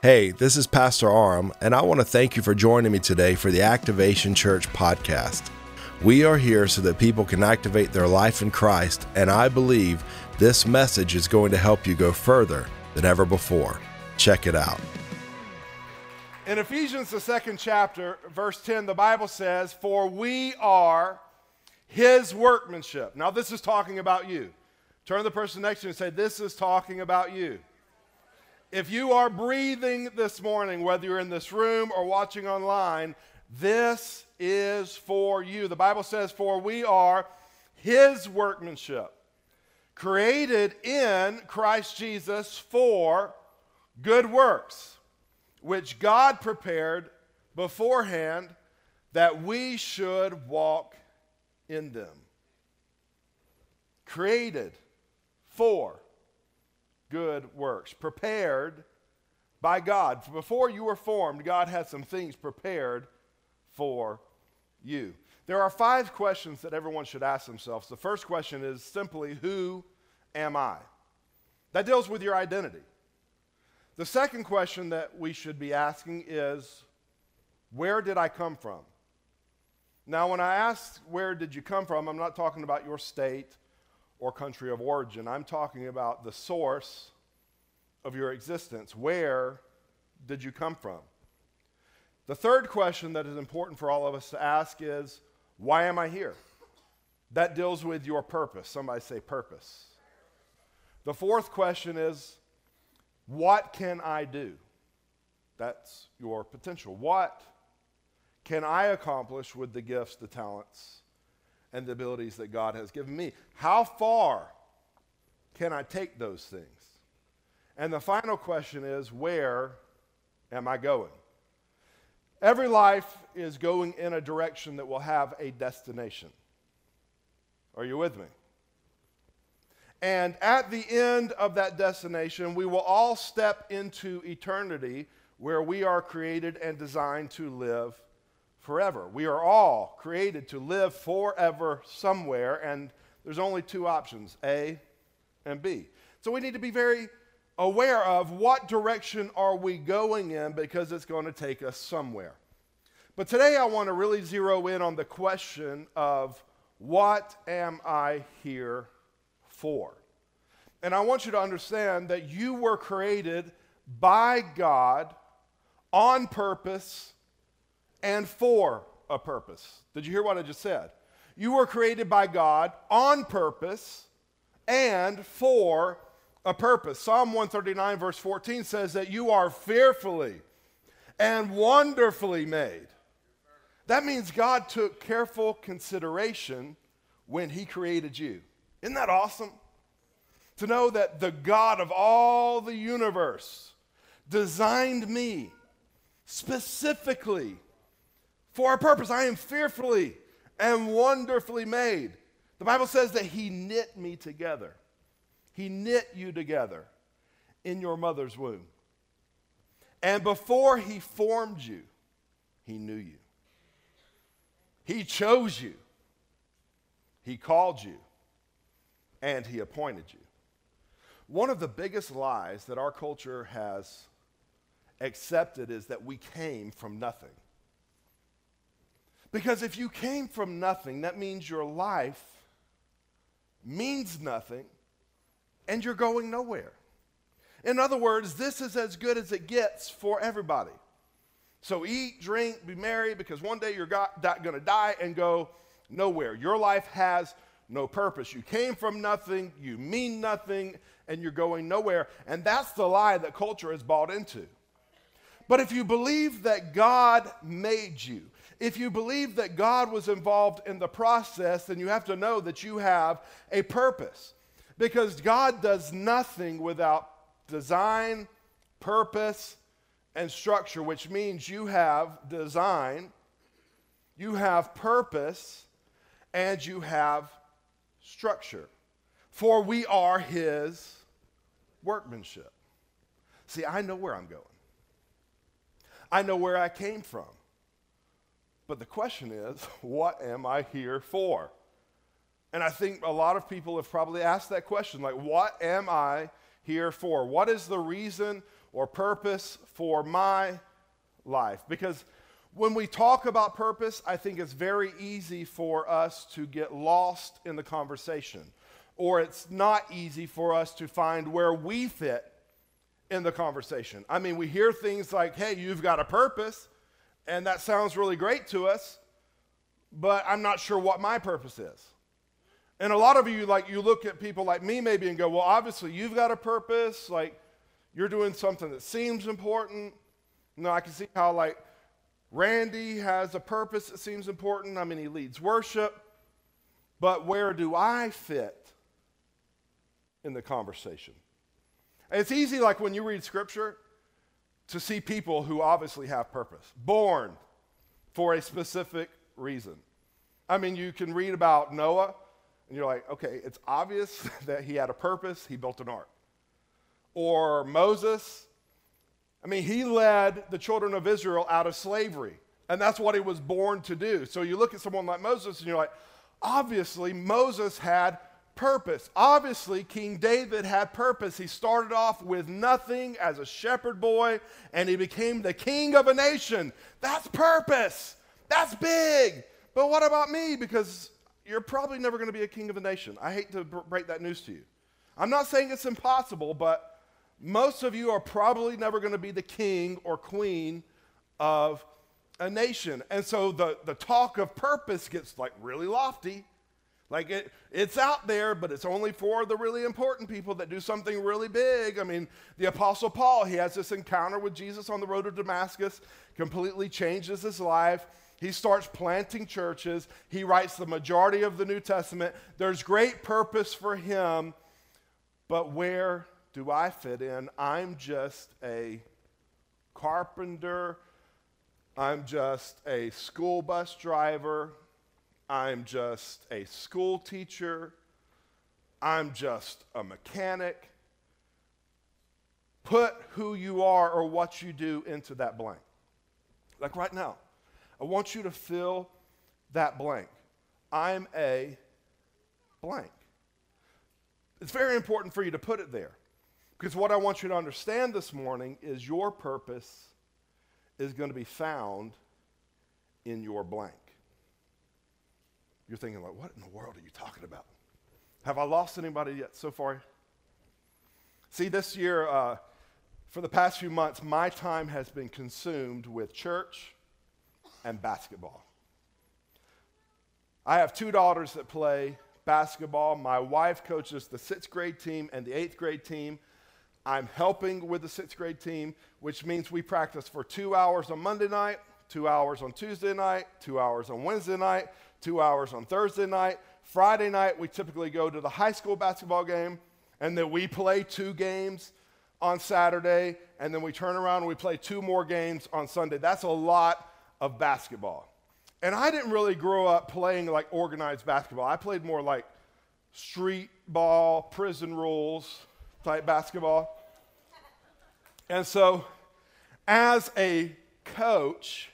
Hey, this is Pastor Aram, and I want to thank you for joining me today for the Activation Church podcast. We are here so that people can activate their life in Christ, and I believe this message is going to help you go further than ever before. Check it out. In Ephesians, the second chapter, verse 10, the Bible says, For we are his workmanship. Now, this is talking about you. Turn to the person next to you and say, This is talking about you. If you are breathing this morning, whether you're in this room or watching online, this is for you. The Bible says, For we are his workmanship, created in Christ Jesus for good works, which God prepared beforehand that we should walk in them. Created for good works, prepared by God. Before you were formed, God had some things prepared for you. There are five questions that everyone should ask themselves. The first question is simply, Who am I? That deals with your identity. The second question that we should be asking is, Where did I come from? Now, when I ask, Where did you come from? I'm not talking about your state or country of origin. I'm talking about the source of your existence. Where did you come from? The third question that is important for all of us to ask is why am I here? That deals with your purpose. Somebody say purpose. The fourth question is what can I do? That's your potential. What can I accomplish with the gifts, the talents, and the abilities that God has given me. How far can I take those things? And the final question is where am I going? Every life is going in a direction that will have a destination. Are you with me? And at the end of that destination, we will all step into eternity where we are created and designed to live forever. We are all created to live forever somewhere, and there's only two options A and B. So we need to be very aware of what direction are we going in because it's going to take us somewhere. But today I want to really zero in on the question of what am I here for? And I want you to understand that you were created by God on purpose and for a purpose. Did you hear what I just said? You were created by God on purpose and for a purpose. Psalm 139, verse 14 says that you are fearfully and wonderfully made. That means God took careful consideration when He created you. Isn't that awesome? To know that the God of all the universe designed me specifically for a purpose. I am fearfully and wonderfully made. The Bible says that He knit me together. He knit you together in your mother's womb. And before He formed you, He knew you. He chose you. He called you. And He appointed you. One of the biggest lies that our culture has accepted is that we came from nothing. Because if you came from nothing, that means your life means nothing and you're going nowhere. In other words, this is as good as it gets for everybody. So eat, drink, be merry, because one day you're going to die and go nowhere. Your life has no purpose. You came from nothing, you mean nothing, and you're going nowhere. And that's the lie that culture has bought into. But if you believe that God made you, if you believe that God was involved in the process, then you have to know that you have a purpose. Because God does nothing without design, purpose, and structure, which means you have design, you have purpose, and you have structure. For we are His workmanship. See, I know where I'm going, I know where I came from. But the question is, what am I here for? And I think a lot of people have probably asked that question like, what am I here for? What is the reason or purpose for my life. Because when we talk about purpose, I think it's very easy for us to get lost in the conversation, or it's not easy for us to find where we fit in the conversation. I mean, we hear things like, hey, you've got a purpose, and that sounds really great to us, but I'm not sure what my purpose is. And a lot of you, like, you look at people like me maybe and go, well, obviously you've got a purpose, like, you're doing something that seems important. You know, I can see how, like, Randy has a purpose that seems important. I mean, he leads worship. But where do I fit in the conversation? And it's easy, like when you read scripture, to see people who obviously have purpose, born for a specific reason. I mean, you can read about Noah, and you're like, okay, it's obvious that he had a purpose, he built an ark. Or Moses, I mean, he led the children of Israel out of slavery, and that's what he was born to do. So you look at someone like Moses, and you're like, obviously, Moses had purpose. Obviously, King David had purpose. He started off with nothing as a shepherd boy, and he became the king of a nation. That's purpose. That's big. But what about me? Because you're probably never going to be a king of a nation. I hate to break that news to you. I'm not saying it's impossible, but most of you are probably never going to be the king or queen of a nation. And so the, the talk of purpose gets like really lofty. Like it, it's out there, but it's only for the really important people that do something really big. I mean, the Apostle Paul, he has this encounter with Jesus on the road to Damascus, completely changes his life. He starts planting churches. He writes the majority of the New Testament. There's great purpose for him, but where do I fit in? I'm just a carpenter. I'm just a school bus driver. I'm just a school teacher. I'm just a mechanic. Put who you are or what you do into that blank. Like right now, I want you to fill that blank. I'm a blank. It's very important for you to put it there. Because what I want you to understand this morning is your purpose is going to be found in your blank. You're thinking, like, what in the world are you talking about? Have I lost anybody yet so far? See, this year, uh, for the past few months, my time has been consumed with church and basketball. I have two daughters that play basketball. My wife coaches the sixth grade team and the eighth grade team. I'm helping with the sixth grade team, which means we practice for two hours on Monday night, two hours on Tuesday night, two hours on Wednesday night, two hours on Thursday night. Friday night, we typically go to the high school basketball game, and then we play two games on Saturday, and then we turn around and we play two more games on Sunday. That's a lot of basketball. And I didn't really grow up playing like organized basketball. I played more like street ball, prison rules type basketball. And so, as a coach,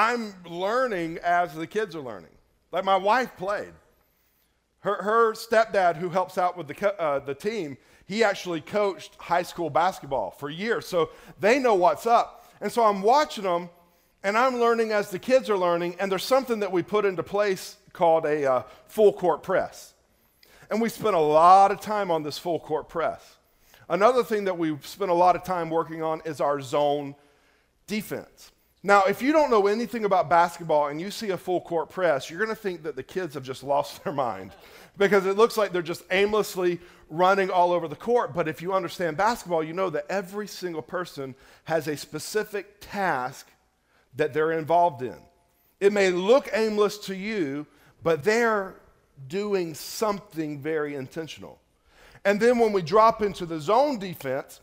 I'm learning as the kids are learning. Like my wife played. Her, her stepdad, who helps out with the, uh, the team, he actually coached high school basketball for years. So they know what's up. And so I'm watching them and I'm learning as the kids are learning. And there's something that we put into place called a uh, full court press. And we spent a lot of time on this full court press. Another thing that we've spent a lot of time working on is our zone defense. Now, if you don't know anything about basketball and you see a full court press, you're going to think that the kids have just lost their mind because it looks like they're just aimlessly running all over the court. But if you understand basketball, you know that every single person has a specific task that they're involved in. It may look aimless to you, but they're doing something very intentional. And then when we drop into the zone defense,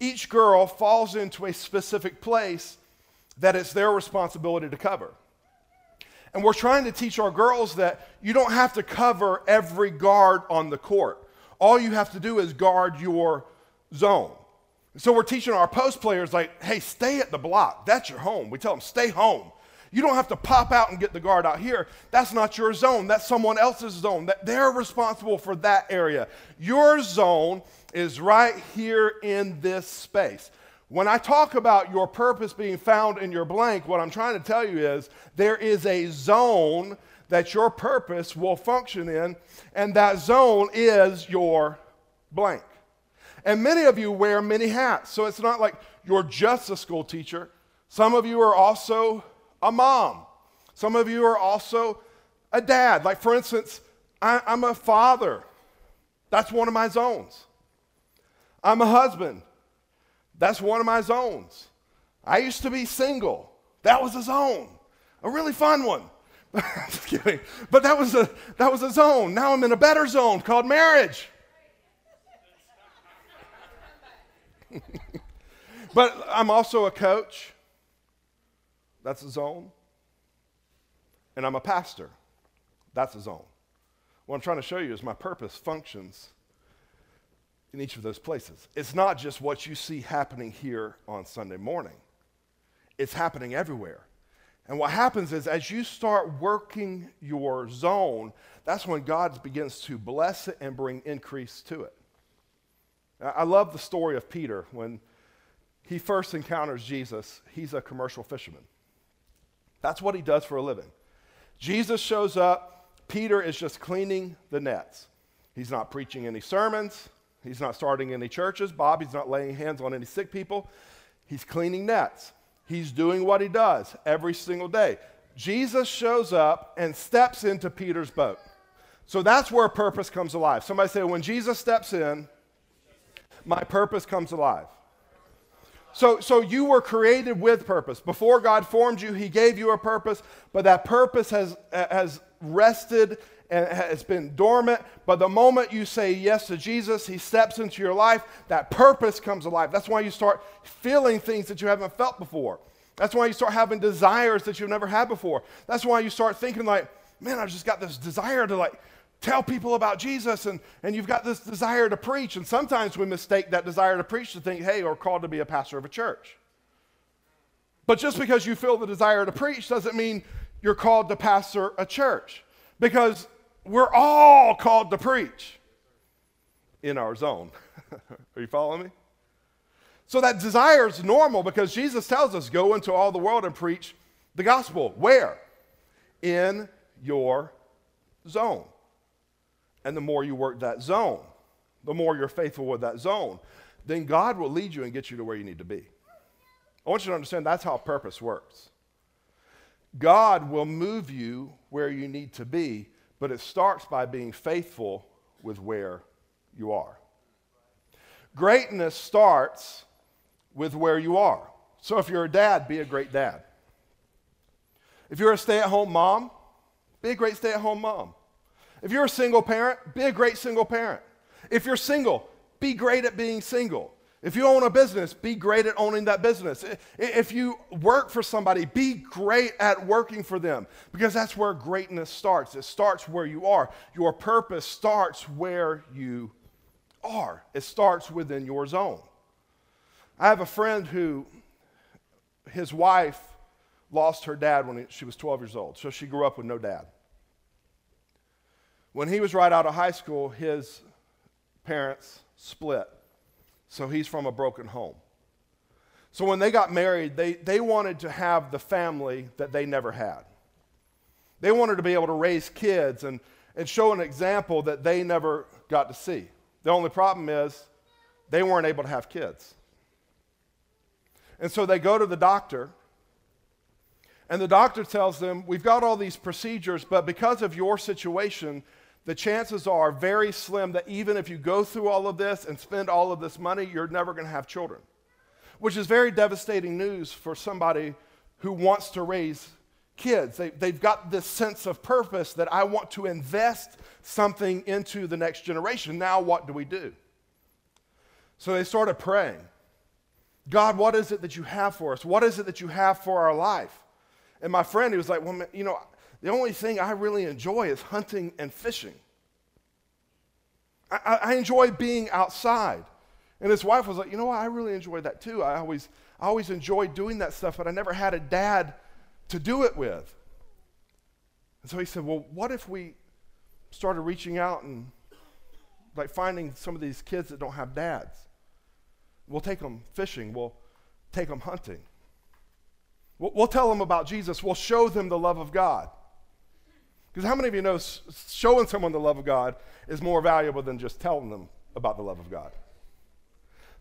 each girl falls into a specific place that it's their responsibility to cover. And we're trying to teach our girls that you don't have to cover every guard on the court. All you have to do is guard your zone. So we're teaching our post players, like, hey, stay at the block. That's your home. We tell them, stay home. You don't have to pop out and get the guard out here. That's not your zone. That's someone else's zone. That they're responsible for that area. Your zone is right here in this space. When I talk about your purpose being found in your blank, what I'm trying to tell you is there is a zone that your purpose will function in, and that zone is your blank. And many of you wear many hats, so it's not like you're just a school teacher. Some of you are also a mom. Some of you are also a dad. Like, for instance, I, am a father. That's one of my zones. I'm a husband. That's one of my zones. I used to be single. That was a zone, a really fun one. Just kidding. But that was a that was a zone. Now I'm in a better zone called marriage. but I'm also a coach. That's a zone. And I'm a pastor. That's a zone. What I'm trying to show you is my purpose functions in each of those places. It's not just what you see happening here on Sunday morning, it's happening everywhere. And what happens is, as you start working your zone, that's when God begins to bless it and bring increase to it. I love the story of Peter when he first encounters Jesus. He's a commercial fisherman. That's what he does for a living. Jesus shows up. Peter is just cleaning the nets. He's not preaching any sermons. He's not starting any churches. Bobby's not laying hands on any sick people. He's cleaning nets. He's doing what he does every single day. Jesus shows up and steps into Peter's boat. So that's where purpose comes alive. Somebody say, when Jesus steps in, my purpose comes alive. So, so you were created with purpose. Before God formed you, He gave you a purpose, but that purpose has, has rested and has been dormant. But the moment you say yes to Jesus, He steps into your life, that purpose comes alive. That's why you start feeling things that you haven't felt before. That's why you start having desires that you've never had before. That's why you start thinking, like, man, I've just got this desire to, like, tell people about Jesus, and, and you've got this desire to preach. And sometimes we mistake that desire to preach to think, hey, we're called to be a pastor of a church. But just because you feel the desire to preach doesn't mean you're called to pastor a church. Because we're all called to preach in our zone. Are you following me? So that desire is normal because Jesus tells us, go into all the world and preach the gospel. Where? In your zone. And the more you work that zone, the more you're faithful with that zone, then God will lead you and get you to where you need to be. I want you to understand that's how purpose works. God will move you where you need to be but it starts by being faithful with where you are. Greatness starts with where you are. So if you're a dad, be a great dad. If you're a stay at home mom, be a great stay at home mom. If you're a single parent, be a great single parent. If you're single, be great at being single. If you own a business, be great at owning that business. If you work for somebody, be great at working for them because that's where greatness starts. It starts where you are. Your purpose starts where you are, it starts within your zone. I have a friend who, his wife lost her dad when she was 12 years old, so she grew up with no dad. When he was right out of high school, his parents split so he's from a broken home. So when they got married, they, they wanted to have the family that they never had. They wanted to be able to raise kids and, and show an example that they never got to see. The only problem is they weren't able to have kids. And so they go to the doctor, and the doctor tells them, We've got all these procedures, but because of your situation, the chances are very slim that even if you go through all of this and spend all of this money, you're never going to have children, which is very devastating news for somebody who wants to raise kids. They, they've got this sense of purpose that I want to invest something into the next generation. Now, what do we do? So they started praying God, what is it that you have for us? What is it that you have for our life? And my friend, he was like, Well, you know, the only thing I really enjoy is hunting and fishing. I, I enjoy being outside. And his wife was like, you know what? I really enjoy that too. I always, I always enjoyed doing that stuff, but I never had a dad to do it with. And so he said, Well, what if we started reaching out and like finding some of these kids that don't have dads? We'll take them fishing, we'll take them hunting. We'll, we'll tell them about Jesus, we'll show them the love of God. Because how many of you know showing someone the love of God is more valuable than just telling them about the love of God?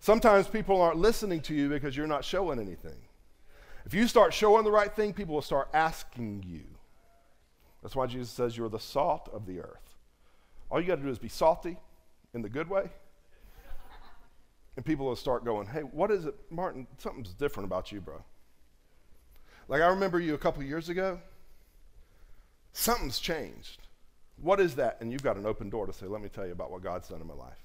Sometimes people aren't listening to you because you're not showing anything. If you start showing the right thing, people will start asking you. That's why Jesus says you're the salt of the earth. All you got to do is be salty in the good way. And people will start going, hey, what is it, Martin? Something's different about you, bro. Like I remember you a couple years ago. Something's changed. What is that? And you've got an open door to say, let me tell you about what God's done in my life.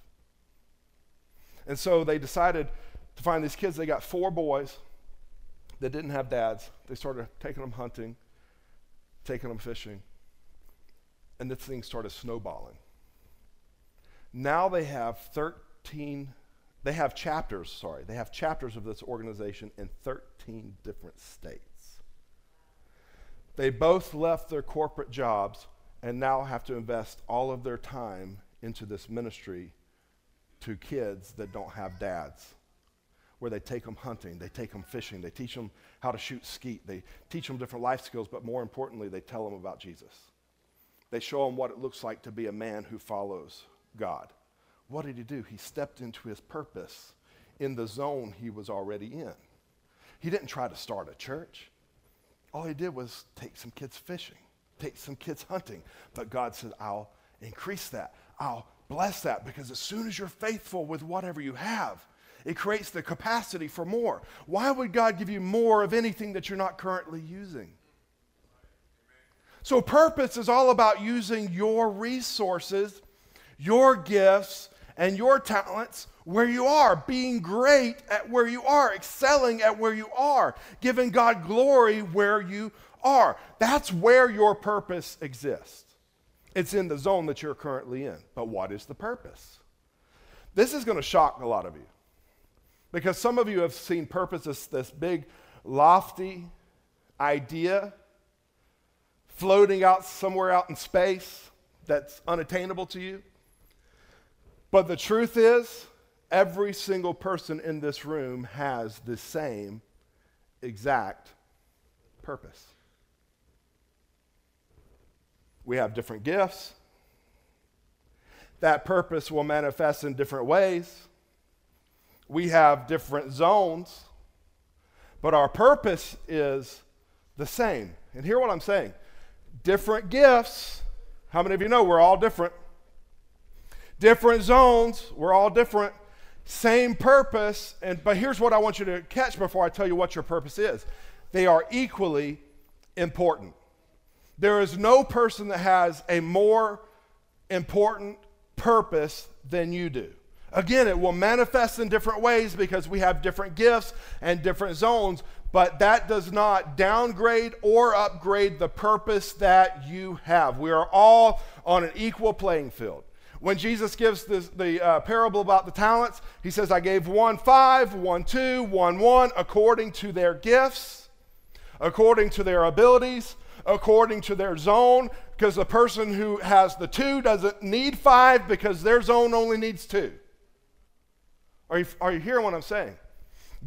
And so they decided to find these kids. They got four boys that didn't have dads. They started taking them hunting, taking them fishing. And this thing started snowballing. Now they have 13, they have chapters, sorry, they have chapters of this organization in 13 different states. They both left their corporate jobs and now have to invest all of their time into this ministry to kids that don't have dads, where they take them hunting, they take them fishing, they teach them how to shoot skeet, they teach them different life skills, but more importantly, they tell them about Jesus. They show them what it looks like to be a man who follows God. What did he do? He stepped into his purpose in the zone he was already in. He didn't try to start a church. All he did was take some kids fishing, take some kids hunting. But God said, I'll increase that. I'll bless that because as soon as you're faithful with whatever you have, it creates the capacity for more. Why would God give you more of anything that you're not currently using? So, purpose is all about using your resources, your gifts, and your talents where you are, being great at where you are, excelling at where you are, giving God glory where you are. That's where your purpose exists. It's in the zone that you're currently in. But what is the purpose? This is going to shock a lot of you because some of you have seen purpose as this big, lofty idea floating out somewhere out in space that's unattainable to you. But the truth is, every single person in this room has the same exact purpose. We have different gifts. That purpose will manifest in different ways. We have different zones, but our purpose is the same. And hear what I'm saying different gifts. How many of you know we're all different? Different zones, we're all different, same purpose. And but here's what I want you to catch before I tell you what your purpose is. They are equally important. There is no person that has a more important purpose than you do. Again, it will manifest in different ways because we have different gifts and different zones, but that does not downgrade or upgrade the purpose that you have. We are all on an equal playing field. When Jesus gives this, the uh, parable about the talents, he says, I gave one five, one two, one one, according to their gifts, according to their abilities, according to their zone, because the person who has the two doesn't need five because their zone only needs two. Are you, are you hearing what I'm saying?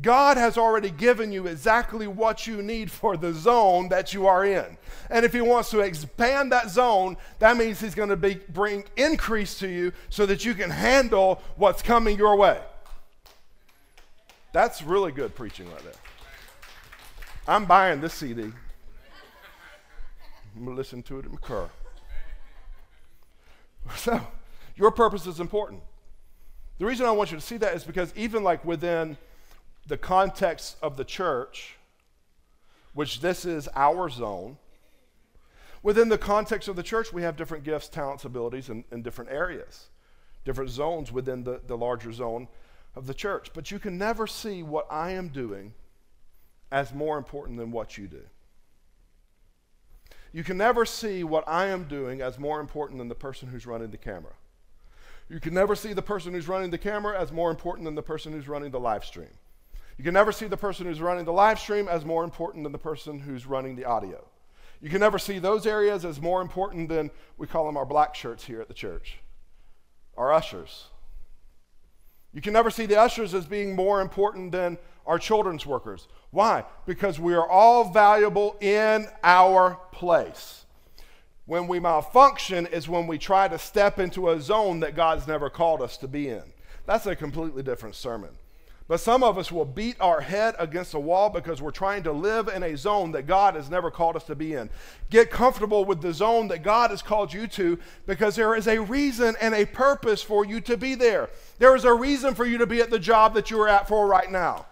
God has already given you exactly what you need for the zone that you are in. And if He wants to expand that zone, that means He's going to be, bring increase to you so that you can handle what's coming your way. That's really good preaching right there. I'm buying this CD. I'm going to listen to it in my car. So, your purpose is important. The reason I want you to see that is because even like within the context of the church, which this is our zone, within the context of the church, we have different gifts, talents, abilities in, in different areas, different zones within the, the larger zone of the church. But you can never see what I am doing as more important than what you do. You can never see what I am doing as more important than the person who's running the camera. You can never see the person who's running the camera as more important than the person who's running the live stream. You can never see the person who's running the live stream as more important than the person who's running the audio. You can never see those areas as more important than we call them our black shirts here at the church, our ushers. You can never see the ushers as being more important than our children's workers. Why? Because we are all valuable in our place. When we malfunction is when we try to step into a zone that God's never called us to be in. That's a completely different sermon. But some of us will beat our head against a wall because we're trying to live in a zone that God has never called us to be in. Get comfortable with the zone that God has called you to because there is a reason and a purpose for you to be there. There is a reason for you to be at the job that you are at for right now.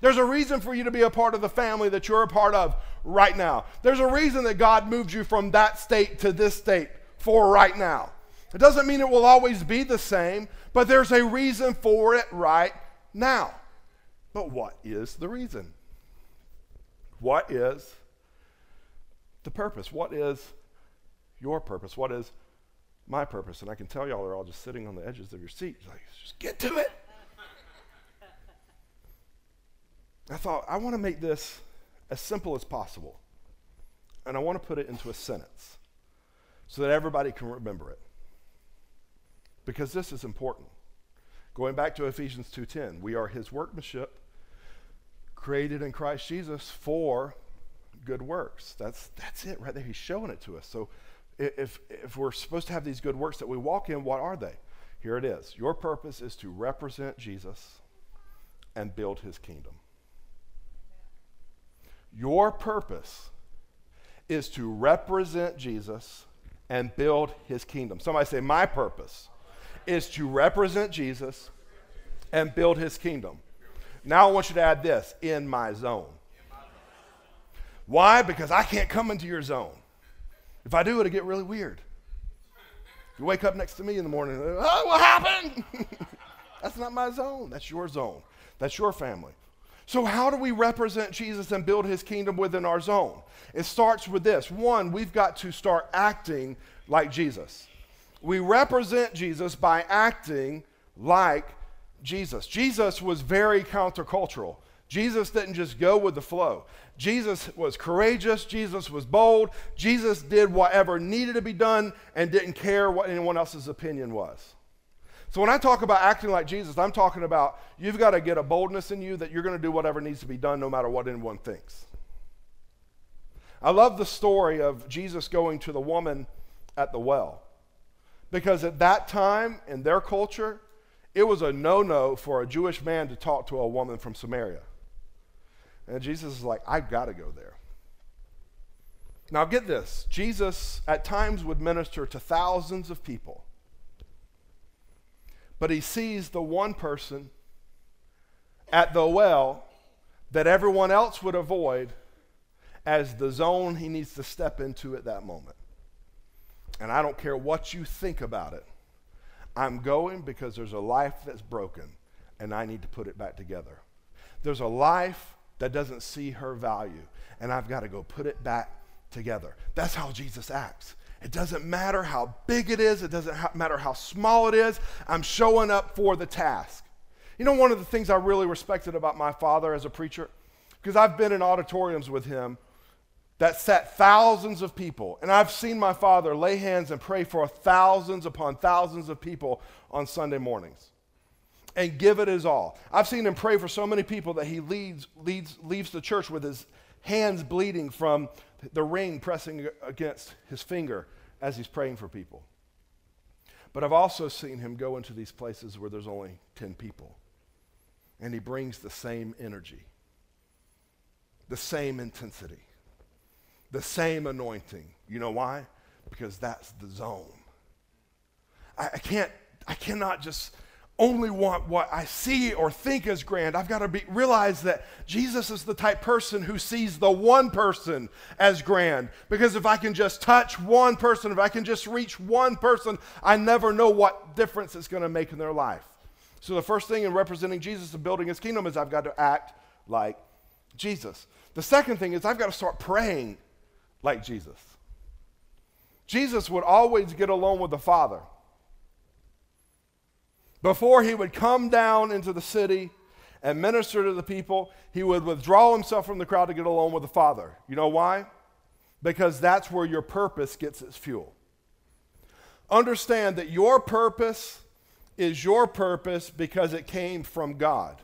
There's a reason for you to be a part of the family that you're a part of right now. There's a reason that God moved you from that state to this state for right now. It doesn't mean it will always be the same, but there's a reason for it right now. But what is the reason? What is the purpose? What is your purpose? What is my purpose? And I can tell y'all are all just sitting on the edges of your seat. Like, just get to it. I thought, I want to make this as simple as possible. And I want to put it into a sentence so that everybody can remember it. Because this is important. Going back to Ephesians 2:10, we are his workmanship created in Christ Jesus for good works. That's that's it right there. He's showing it to us. So if if we're supposed to have these good works that we walk in, what are they? Here it is. Your purpose is to represent Jesus and build his kingdom. Your purpose is to represent Jesus and build his kingdom. Somebody say, My purpose is to represent Jesus and build his kingdom. Now I want you to add this in my zone. Why? Because I can't come into your zone. If I do, it'll get really weird. You wake up next to me in the morning, oh, what happened? That's not my zone. That's your zone. That's your family. So, how do we represent Jesus and build his kingdom within our zone? It starts with this one, we've got to start acting like Jesus. We represent Jesus by acting like Jesus. Jesus was very countercultural. Jesus didn't just go with the flow. Jesus was courageous. Jesus was bold. Jesus did whatever needed to be done and didn't care what anyone else's opinion was. So when I talk about acting like Jesus, I'm talking about you've got to get a boldness in you that you're going to do whatever needs to be done no matter what anyone thinks. I love the story of Jesus going to the woman at the well. Because at that time, in their culture, it was a no no for a Jewish man to talk to a woman from Samaria. And Jesus is like, I've got to go there. Now, get this Jesus at times would minister to thousands of people, but he sees the one person at the well that everyone else would avoid as the zone he needs to step into at that moment. And I don't care what you think about it. I'm going because there's a life that's broken and I need to put it back together. There's a life that doesn't see her value and I've got to go put it back together. That's how Jesus acts. It doesn't matter how big it is, it doesn't ha- matter how small it is. I'm showing up for the task. You know, one of the things I really respected about my father as a preacher, because I've been in auditoriums with him that sat thousands of people. And I've seen my father lay hands and pray for thousands upon thousands of people on Sunday mornings and give it his all. I've seen him pray for so many people that he leads, leads, leaves the church with his hands bleeding from the ring pressing against his finger as he's praying for people. But I've also seen him go into these places where there's only 10 people. And he brings the same energy, the same intensity the same anointing. You know why? Because that's the zone. I, I can't, I cannot just only want what I see or think is grand. I've got to be, realize that Jesus is the type person who sees the one person as grand. Because if I can just touch one person, if I can just reach one person, I never know what difference it's going to make in their life. So the first thing in representing Jesus and building his kingdom is I've got to act like Jesus. The second thing is I've got to start praying like Jesus. Jesus would always get along with the Father. Before he would come down into the city and minister to the people, he would withdraw himself from the crowd to get alone with the Father. You know why? Because that's where your purpose gets its fuel. Understand that your purpose is your purpose because it came from God.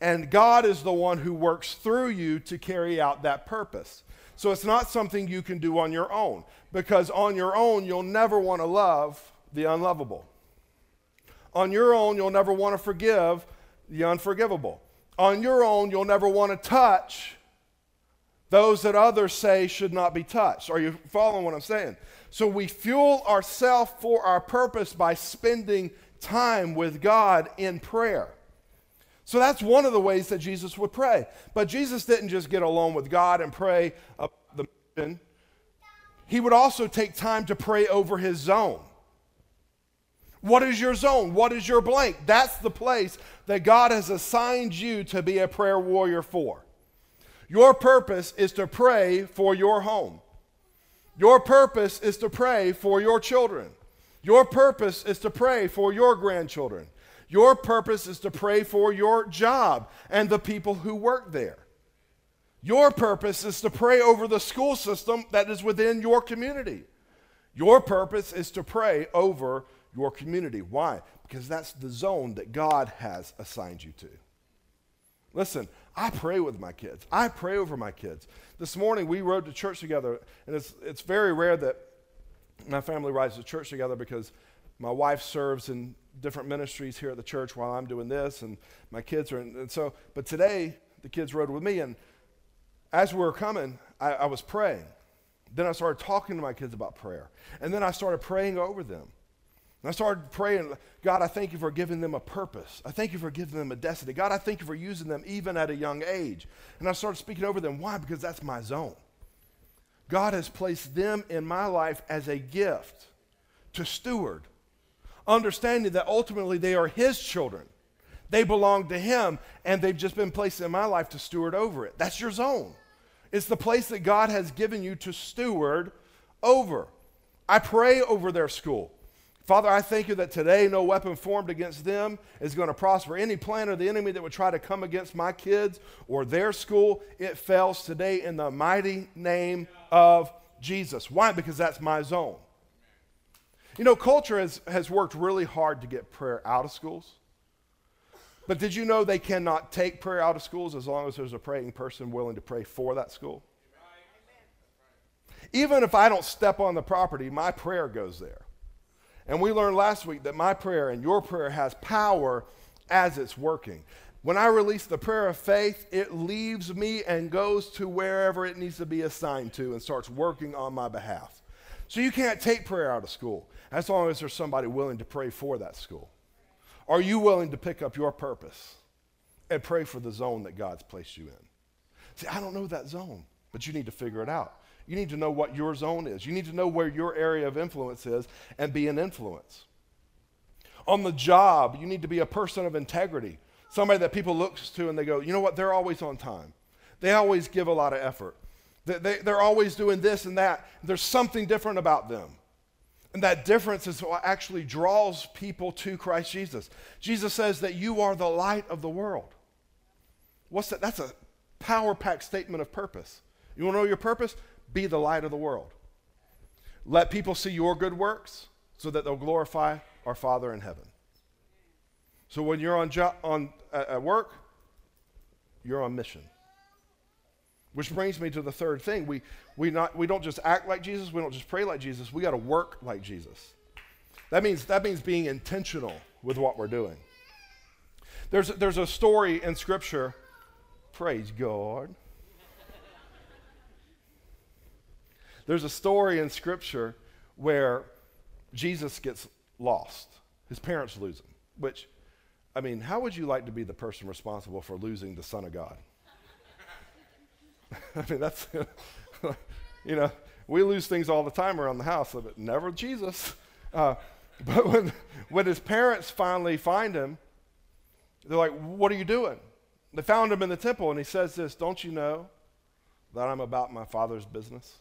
And God is the one who works through you to carry out that purpose. So it's not something you can do on your own because on your own, you'll never want to love the unlovable. On your own, you'll never want to forgive the unforgivable. On your own, you'll never want to touch those that others say should not be touched. Are you following what I'm saying? So we fuel ourselves for our purpose by spending time with God in prayer. So that's one of the ways that Jesus would pray. But Jesus didn't just get alone with God and pray about the mission. He would also take time to pray over his zone. What is your zone? What is your blank? That's the place that God has assigned you to be a prayer warrior for. Your purpose is to pray for your home. Your purpose is to pray for your children. Your purpose is to pray for your grandchildren. Your purpose is to pray for your job and the people who work there. Your purpose is to pray over the school system that is within your community. Your purpose is to pray over your community. Why? Because that's the zone that God has assigned you to. Listen, I pray with my kids. I pray over my kids. This morning we rode to church together, and it's, it's very rare that my family rides to church together because my wife serves in different ministries here at the church while I'm doing this, and my kids are. In, and so, but today the kids rode with me, and as we were coming, I, I was praying. Then I started talking to my kids about prayer, and then I started praying over them. And I started praying, God, I thank you for giving them a purpose. I thank you for giving them a destiny. God, I thank you for using them even at a young age. And I started speaking over them. Why? Because that's my zone. God has placed them in my life as a gift to steward, understanding that ultimately they are His children. They belong to Him, and they've just been placed in my life to steward over it. That's your zone. It's the place that God has given you to steward over. I pray over their school. Father, I thank you that today no weapon formed against them is going to prosper. Any plan of the enemy that would try to come against my kids or their school, it fails today in the mighty name of Jesus. Why? Because that's my zone. You know, culture has, has worked really hard to get prayer out of schools. But did you know they cannot take prayer out of schools as long as there's a praying person willing to pray for that school? Even if I don't step on the property, my prayer goes there. And we learned last week that my prayer and your prayer has power as it's working. When I release the prayer of faith, it leaves me and goes to wherever it needs to be assigned to and starts working on my behalf. So you can't take prayer out of school as long as there's somebody willing to pray for that school. Are you willing to pick up your purpose and pray for the zone that God's placed you in? See, I don't know that zone, but you need to figure it out. You need to know what your zone is. You need to know where your area of influence is and be an influence. On the job, you need to be a person of integrity, somebody that people look to and they go, you know what, they're always on time. They always give a lot of effort. They, they're always doing this and that. There's something different about them. And that difference is what actually draws people to Christ Jesus. Jesus says that you are the light of the world. What's that? That's a power packed statement of purpose. You want to know your purpose? Be the light of the world. Let people see your good works so that they'll glorify our Father in heaven. So when you're on, jo- on uh, at work, you're on mission. Which brings me to the third thing. We, we, not, we don't just act like Jesus, we don't just pray like Jesus, we got to work like Jesus. That means, that means being intentional with what we're doing. There's, there's a story in Scripture, praise God, There's a story in Scripture where Jesus gets lost. His parents lose him, which, I mean, how would you like to be the person responsible for losing the Son of God? I mean, that's, you know, we lose things all the time around the house, but never Jesus. Uh, but when, when his parents finally find him, they're like, What are you doing? They found him in the temple, and he says this Don't you know that I'm about my father's business?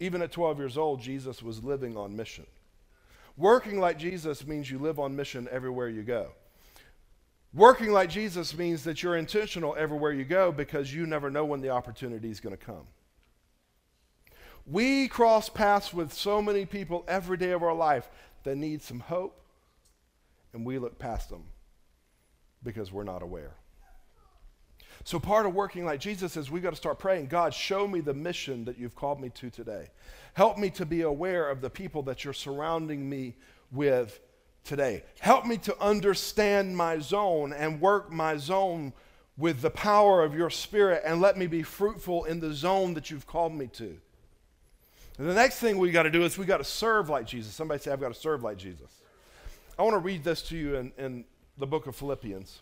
Even at 12 years old, Jesus was living on mission. Working like Jesus means you live on mission everywhere you go. Working like Jesus means that you're intentional everywhere you go because you never know when the opportunity is going to come. We cross paths with so many people every day of our life that need some hope, and we look past them because we're not aware. So, part of working like Jesus is we've got to start praying God, show me the mission that you've called me to today. Help me to be aware of the people that you're surrounding me with today. Help me to understand my zone and work my zone with the power of your spirit and let me be fruitful in the zone that you've called me to. And the next thing we got to do is we got to serve like Jesus. Somebody say, I've got to serve like Jesus. I want to read this to you in, in the book of Philippians.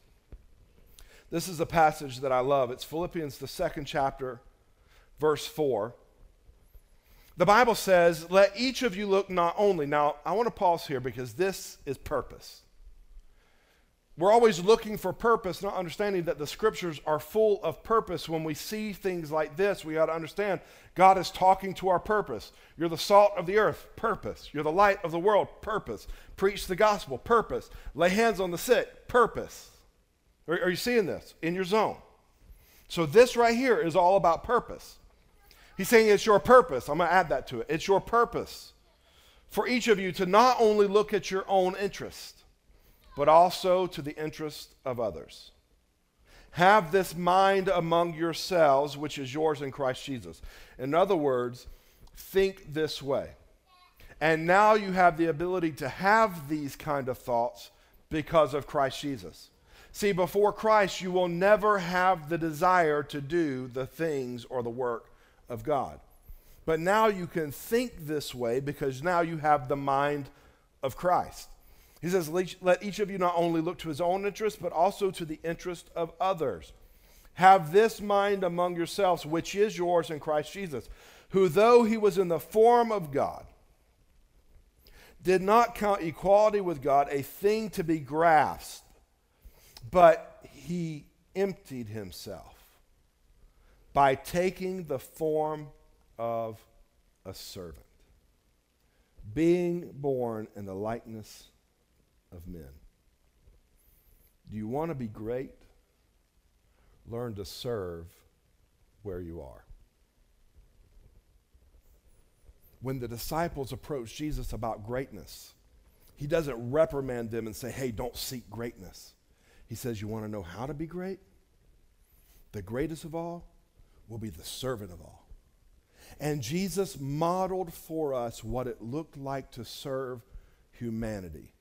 This is a passage that I love. It's Philippians, the second chapter, verse 4. The Bible says, Let each of you look not only. Now, I want to pause here because this is purpose. We're always looking for purpose, not understanding that the scriptures are full of purpose. When we see things like this, we got to understand God is talking to our purpose. You're the salt of the earth, purpose. You're the light of the world, purpose. Preach the gospel, purpose. Lay hands on the sick, purpose. Are, are you seeing this in your zone? So, this right here is all about purpose. He's saying it's your purpose. I'm going to add that to it. It's your purpose for each of you to not only look at your own interest, but also to the interest of others. Have this mind among yourselves, which is yours in Christ Jesus. In other words, think this way. And now you have the ability to have these kind of thoughts because of Christ Jesus. See, before Christ, you will never have the desire to do the things or the work of God. But now you can think this way because now you have the mind of Christ. He says, Let each of you not only look to his own interest, but also to the interest of others. Have this mind among yourselves, which is yours in Christ Jesus, who, though he was in the form of God, did not count equality with God a thing to be grasped but he emptied himself by taking the form of a servant, being born in the likeness of men. Do you want to be great? Learn to serve where you are. When the disciples approach Jesus about greatness, he doesn't reprimand them and say, hey, don't seek greatness. He says, You want to know how to be great? The greatest of all will be the servant of all. And Jesus modeled for us what it looked like to serve humanity,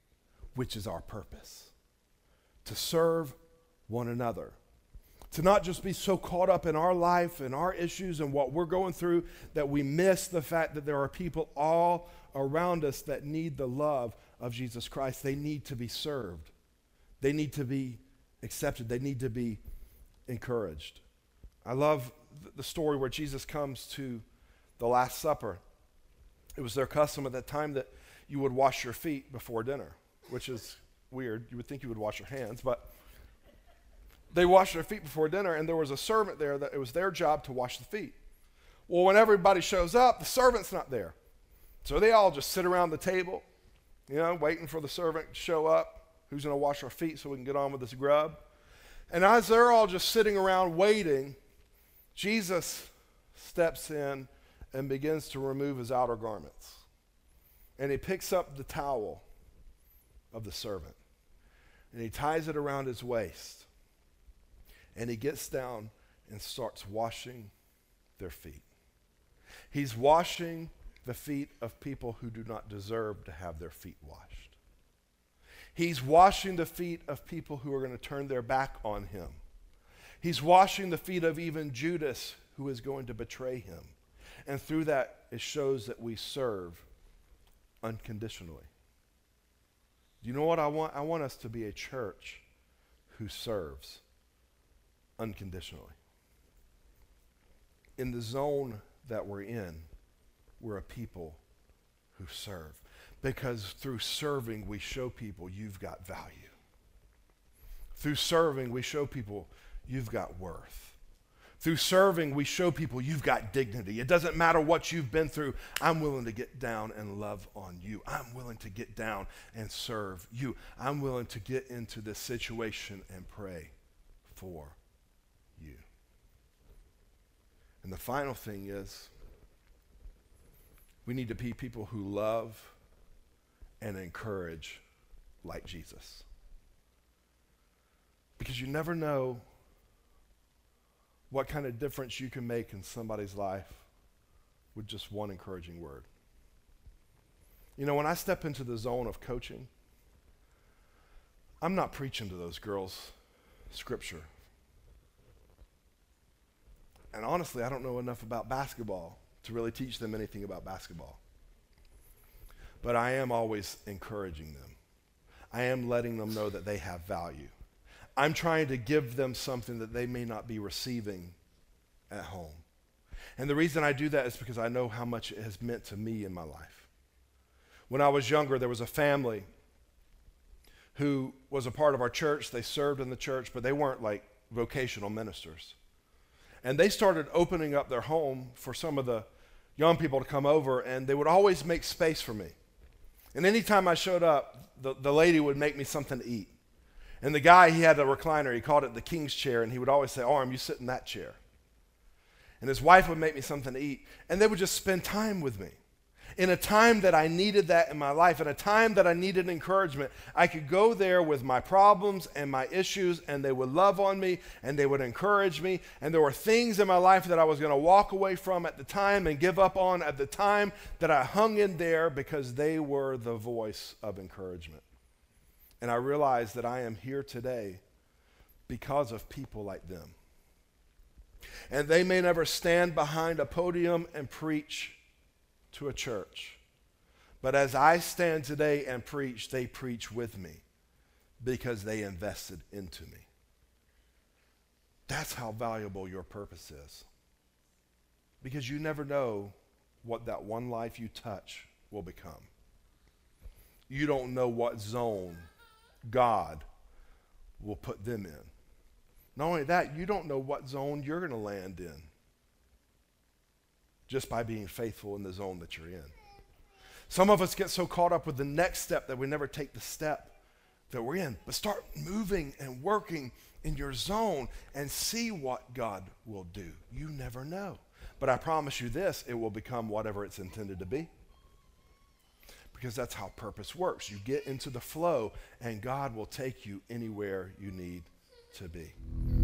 which is our purpose. To serve one another. To not just be so caught up in our life and our issues and what we're going through that we miss the fact that there are people all around us that need the love of Jesus Christ. They need to be served. They need to be accepted, they need to be encouraged. I love the story where Jesus comes to the Last Supper. It was their custom at that time that you would wash your feet before dinner, which is weird. You would think you would wash your hands, but they washed their feet before dinner, and there was a servant there that it was their job to wash the feet. Well, when everybody shows up, the servant's not there. So they all just sit around the table, you know, waiting for the servant to show up who's going to wash our feet so we can get on with this grub. And as they're all just sitting around waiting, Jesus steps in and begins to remove his outer garments. And he picks up the towel of the servant and he ties it around his waist. And he gets down and starts washing their feet. He's washing the feet of people who do not deserve to have their feet washed. He's washing the feet of people who are going to turn their back on him. He's washing the feet of even Judas, who is going to betray him. And through that, it shows that we serve unconditionally. Do you know what I want? I want us to be a church who serves unconditionally. In the zone that we're in, we're a people who serve because through serving, we show people you've got value. Through serving, we show people you've got worth. Through serving, we show people you've got dignity. It doesn't matter what you've been through. I'm willing to get down and love on you. I'm willing to get down and serve you. I'm willing to get into this situation and pray for you. And the final thing is we need to be people who love and encourage like Jesus. Because you never know what kind of difference you can make in somebody's life with just one encouraging word. You know, when I step into the zone of coaching, I'm not preaching to those girls scripture. And honestly, I don't know enough about basketball to really teach them anything about basketball. But I am always encouraging them. I am letting them know that they have value. I'm trying to give them something that they may not be receiving at home. And the reason I do that is because I know how much it has meant to me in my life. When I was younger, there was a family who was a part of our church. They served in the church, but they weren't like vocational ministers. And they started opening up their home for some of the young people to come over, and they would always make space for me. And anytime I showed up, the, the lady would make me something to eat. And the guy, he had a recliner. He called it the king's chair, and he would always say, Arm, you sit in that chair. And his wife would make me something to eat, and they would just spend time with me. In a time that I needed that in my life, in a time that I needed encouragement, I could go there with my problems and my issues, and they would love on me and they would encourage me. And there were things in my life that I was going to walk away from at the time and give up on at the time that I hung in there because they were the voice of encouragement. And I realize that I am here today because of people like them. And they may never stand behind a podium and preach to a church. But as I stand today and preach, they preach with me because they invested into me. That's how valuable your purpose is. Because you never know what that one life you touch will become. You don't know what zone God will put them in. Not only that, you don't know what zone you're going to land in just by being faithful in the zone that you're in. Some of us get so caught up with the next step that we never take the step that we're in. But start moving and working in your zone and see what God will do. You never know. But I promise you this it will become whatever it's intended to be because that's how purpose works. You get into the flow, and God will take you anywhere you need to be.